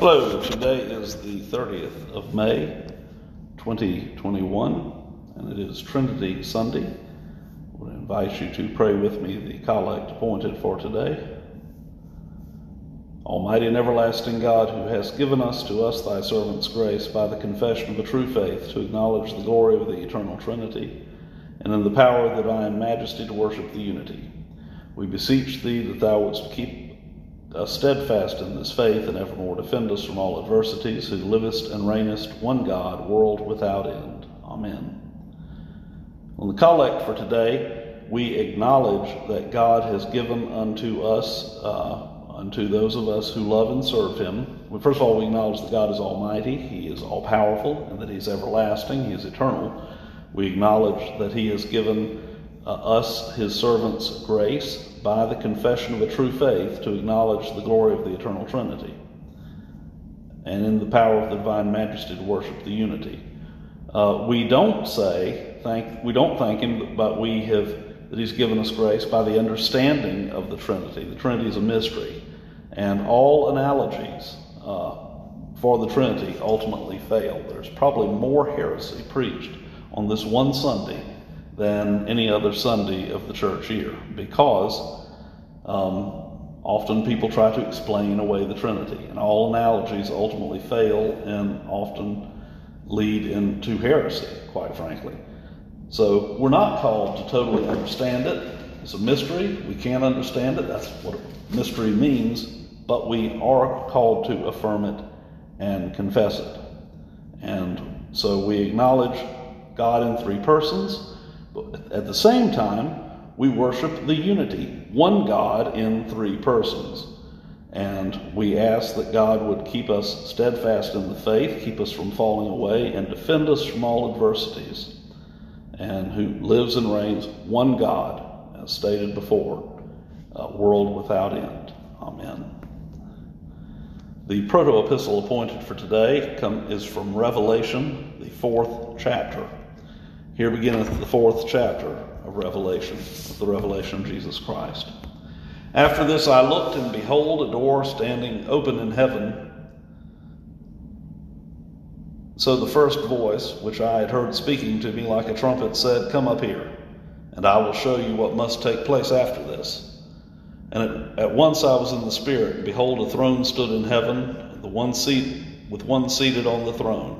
Hello, today is the 30th of May, 2021, and it is Trinity Sunday. I would invite you to pray with me the collect appointed for today. Almighty and everlasting God, who hast given us to us thy servants grace by the confession of a true faith to acknowledge the glory of the eternal Trinity, and in the power of the divine majesty to worship the unity. We beseech thee that thou wouldst keep uh, steadfast in this faith and evermore defend us from all adversities, who livest and reignest one God, world without end. Amen. On the collect for today, we acknowledge that God has given unto us, uh, unto those of us who love and serve Him. First of all, we acknowledge that God is Almighty, He is all powerful, and that He is everlasting, He is eternal. We acknowledge that He has given uh, us, His servants, grace by the confession of a true faith to acknowledge the glory of the eternal Trinity, and in the power of the divine majesty to worship the unity. Uh, we don't say thank we don't thank him, but we have that he's given us grace by the understanding of the Trinity. The Trinity is a mystery, and all analogies uh, for the Trinity ultimately fail. There's probably more heresy preached on this one Sunday than any other Sunday of the church year because um, often people try to explain away the Trinity, and all analogies ultimately fail and often lead into heresy, quite frankly. So we're not called to totally understand it. It's a mystery. We can't understand it. That's what mystery means. But we are called to affirm it and confess it. And so we acknowledge God in three persons at the same time, we worship the unity, one God in three persons. And we ask that God would keep us steadfast in the faith, keep us from falling away, and defend us from all adversities. And who lives and reigns one God, as stated before, a world without end. Amen. The proto epistle appointed for today come, is from Revelation, the fourth chapter. Here beginneth the fourth chapter of Revelation, of the revelation of Jesus Christ. After this I looked, and behold, a door standing open in heaven. So the first voice, which I had heard speaking to me like a trumpet, said, Come up here, and I will show you what must take place after this. And at, once I was in the Spirit, and behold, a throne stood in heaven, the one seat with one seated on the throne.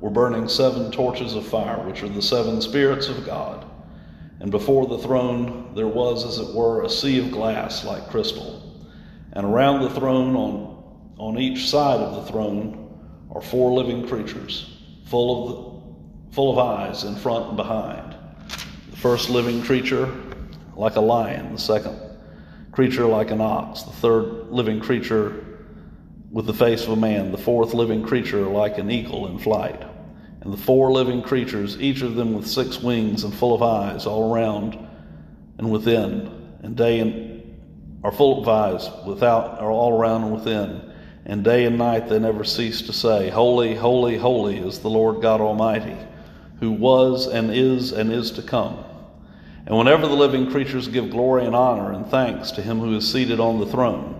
were burning seven torches of fire, which are the seven spirits of God. And before the throne there was, as it were, a sea of glass like crystal. And around the throne, on, on each side of the throne, are four living creatures, full of, full of eyes in front and behind. The first living creature, like a lion, the second creature, like an ox, the third living creature, with the face of a man, the fourth living creature, like an eagle in flight and the four living creatures, each of them with six wings and full of eyes all around and within, and day and are full of eyes without are all around and within, and day and night they never cease to say, Holy, holy, holy is the Lord God Almighty, who was and is and is to come. And whenever the living creatures give glory and honor and thanks to him who is seated on the throne,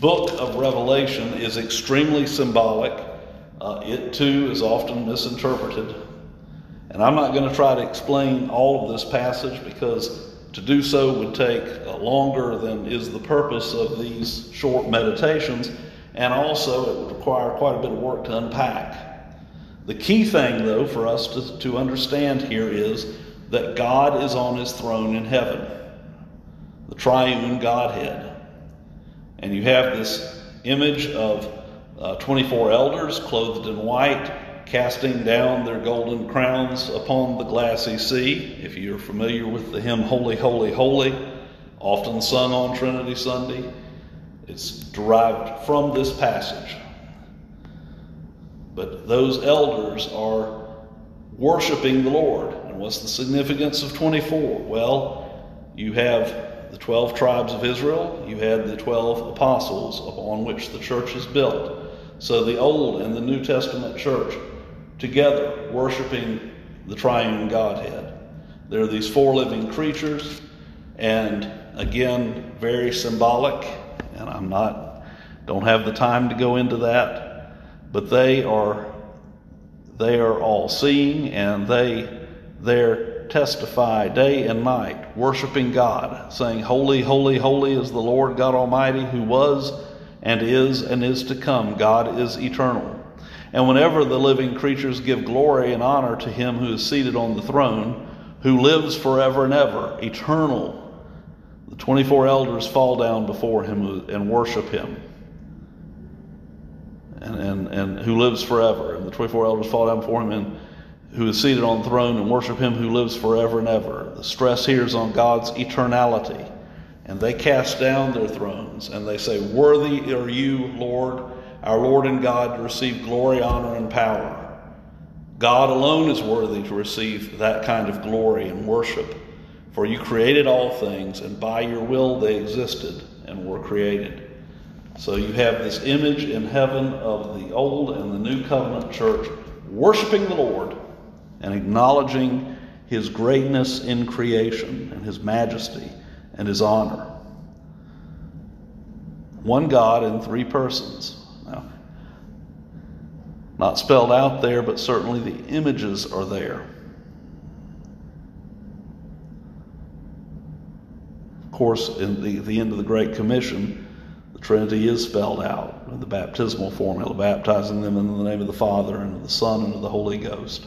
book of Revelation is extremely symbolic. Uh, it too is often misinterpreted. And I'm not going to try to explain all of this passage because to do so would take uh, longer than is the purpose of these short meditations, and also it would require quite a bit of work to unpack The key thing, though, for us to, to understand here is that God is on his throne in heaven, the triune Godhead. And you have this image of uh, 24 elders clothed in white, casting down their golden crowns upon the glassy sea. If you're familiar with the hymn Holy, Holy, Holy, often sung on Trinity Sunday, it's derived from this passage. But those elders are worshiping the Lord. And what's the significance of 24? Well, you have the 12 tribes of Israel, you had the 12 apostles upon which the church is built. So the Old and the New Testament church together worshiping the triune Godhead. There are these four living creatures, and again, very symbolic, and I'm not, don't have the time to go into that but they are they are all seeing and they there testify day and night worshiping God saying holy holy holy is the Lord God almighty who was and is and is to come God is eternal and whenever the living creatures give glory and honor to him who is seated on the throne who lives forever and ever eternal the 24 elders fall down before him and worship him and, and, and who lives forever. And the 24 elders fall down before him and who is seated on the throne and worship him who lives forever and ever. The stress here is on God's eternality. And they cast down their thrones and they say, Worthy are you, Lord, our Lord and God, to receive glory, honor, and power. God alone is worthy to receive that kind of glory and worship. For you created all things, and by your will they existed and were created. So you have this image in heaven of the old and the new covenant church worshiping the Lord and acknowledging his greatness in creation and his majesty and his honor. One God in three persons. Now, not spelled out there, but certainly the images are there. Of course, in the, the end of the Great Commission, the Trinity is spelled out in the baptismal formula, baptizing them in the name of the Father and of the Son and of the Holy Ghost.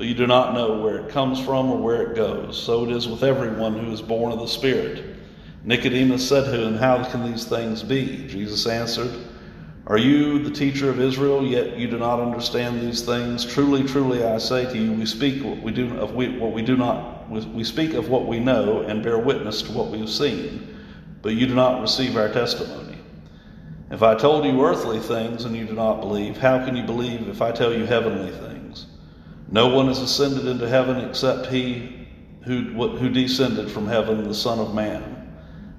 but you do not know where it comes from or where it goes. So it is with everyone who is born of the Spirit. Nicodemus said to him, How can these things be? Jesus answered, Are you the teacher of Israel, yet you do not understand these things? Truly, truly, I say to you, we speak what we do of we, what we do not we speak of what we know and bear witness to what we have seen, but you do not receive our testimony. If I told you earthly things and you do not believe, how can you believe if I tell you heavenly things? No one has ascended into heaven except he who, who descended from heaven, the Son of Man.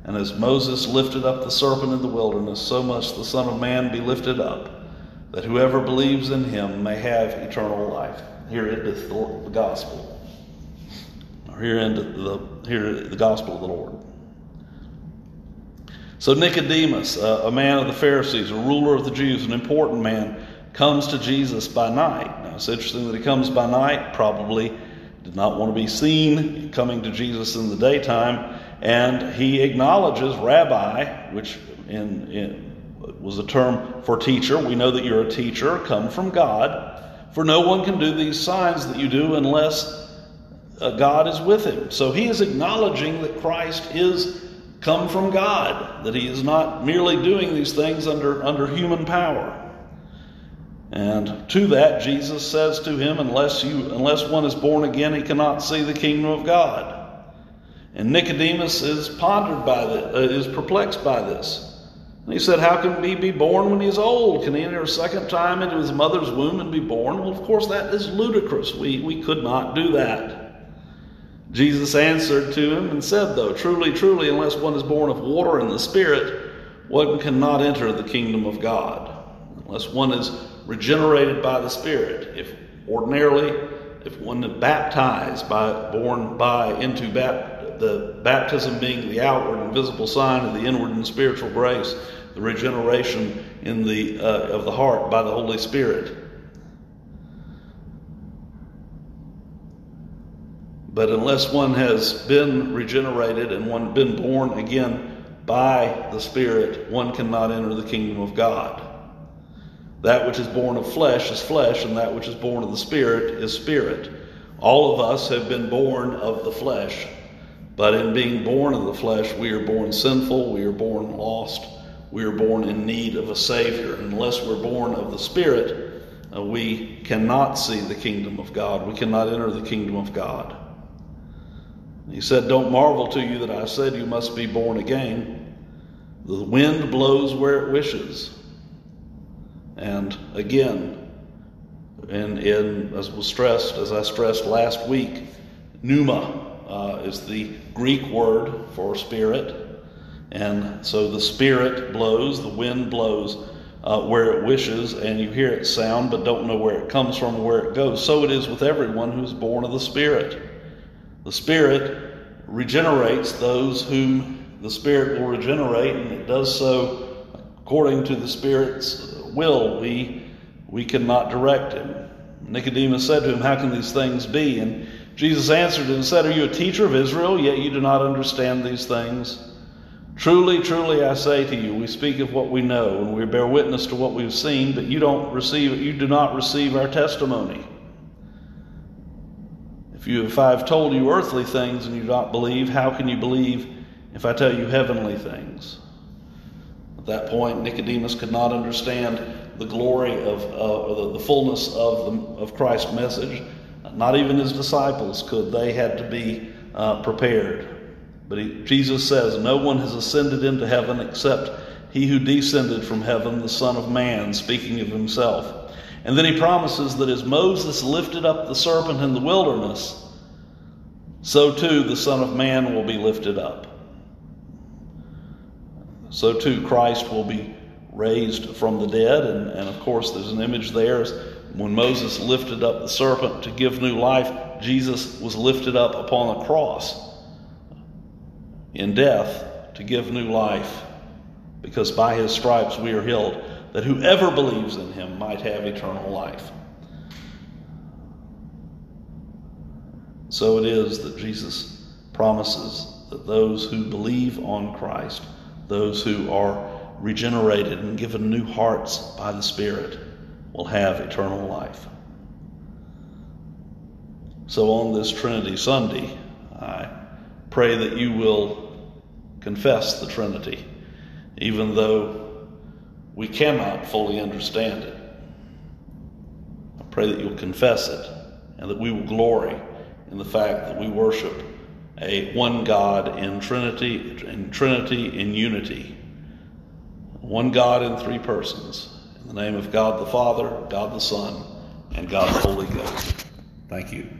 And as Moses lifted up the serpent in the wilderness, so must the Son of Man be lifted up, that whoever believes in him may have eternal life. Here endeth the, gospel. Or here endeth the, here the gospel of the Lord. So Nicodemus, a man of the Pharisees, a ruler of the Jews, an important man, comes to Jesus by night. It's interesting that he comes by night, probably did not want to be seen coming to Jesus in the daytime, and he acknowledges rabbi, which in, in, was a term for teacher. We know that you're a teacher, come from God, for no one can do these signs that you do unless uh, God is with him. So he is acknowledging that Christ is come from God, that he is not merely doing these things under, under human power. And to that, Jesus says to him, unless, you, unless one is born again, he cannot see the kingdom of God. And Nicodemus is pondered by this, uh, is perplexed by this. And he said, How can he be born when he's old? Can he enter a second time into his mother's womb and be born? Well, of course, that is ludicrous. We, we could not do that. Jesus answered to him and said, Though, truly, truly, unless one is born of water and the Spirit, one cannot enter the kingdom of God. Unless one is regenerated by the Spirit. If ordinarily, if one is baptized by born by into bap, the baptism being the outward and visible sign of the inward and spiritual grace, the regeneration in the uh, of the heart by the Holy Spirit. But unless one has been regenerated and one been born again by the Spirit, one cannot enter the kingdom of God. That which is born of flesh is flesh, and that which is born of the Spirit is spirit. All of us have been born of the flesh, but in being born of the flesh, we are born sinful, we are born lost, we are born in need of a Savior. Unless we're born of the Spirit, uh, we cannot see the kingdom of God. We cannot enter the kingdom of God. He said, Don't marvel to you that I said you must be born again. The wind blows where it wishes. And again, in, in as was stressed, as I stressed last week, pneuma uh, is the Greek word for spirit. And so the spirit blows, the wind blows uh, where it wishes, and you hear its sound but don't know where it comes from or where it goes. So it is with everyone who's born of the Spirit. The Spirit regenerates those whom the Spirit will regenerate, and it does so according to the Spirit's will. We, we cannot direct him. Nicodemus said to him, How can these things be? And Jesus answered and said, Are you a teacher of Israel, yet you do not understand these things? Truly, truly, I say to you, we speak of what we know, and we bear witness to what we've seen, but you don't receive you do not receive our testimony. If, you, if I've told you earthly things and you do not believe, how can you believe if I tell you heavenly things? At that point, Nicodemus could not understand the glory of uh, the, the, fullness of, the, of Christ's message. Not even his disciples could. They had to be uh, prepared. But he, Jesus says, No one has ascended into heaven except he who descended from heaven, the Son of Man, speaking of himself. And then he promises that as Moses lifted up the serpent in the wilderness, so too the Son of Man will be lifted up. So too Christ will be raised from the dead. And, and of course, there's an image there. When Moses lifted up the serpent to give new life, Jesus was lifted up upon a cross in death to give new life, because by his stripes we are healed that whoever believes in him might have eternal life. So it is that Jesus promises that those who believe on Christ, those who are regenerated and given new hearts by the Spirit, will have eternal life. So on this Trinity Sunday, I pray that you will confess the Trinity, even though we cannot fully understand it. I pray that you'll confess it and that we will glory in the fact that we worship a one God in Trinity, in Trinity in unity. One God in three persons. In the name of God the Father, God the Son, and God the Holy Ghost. Thank you.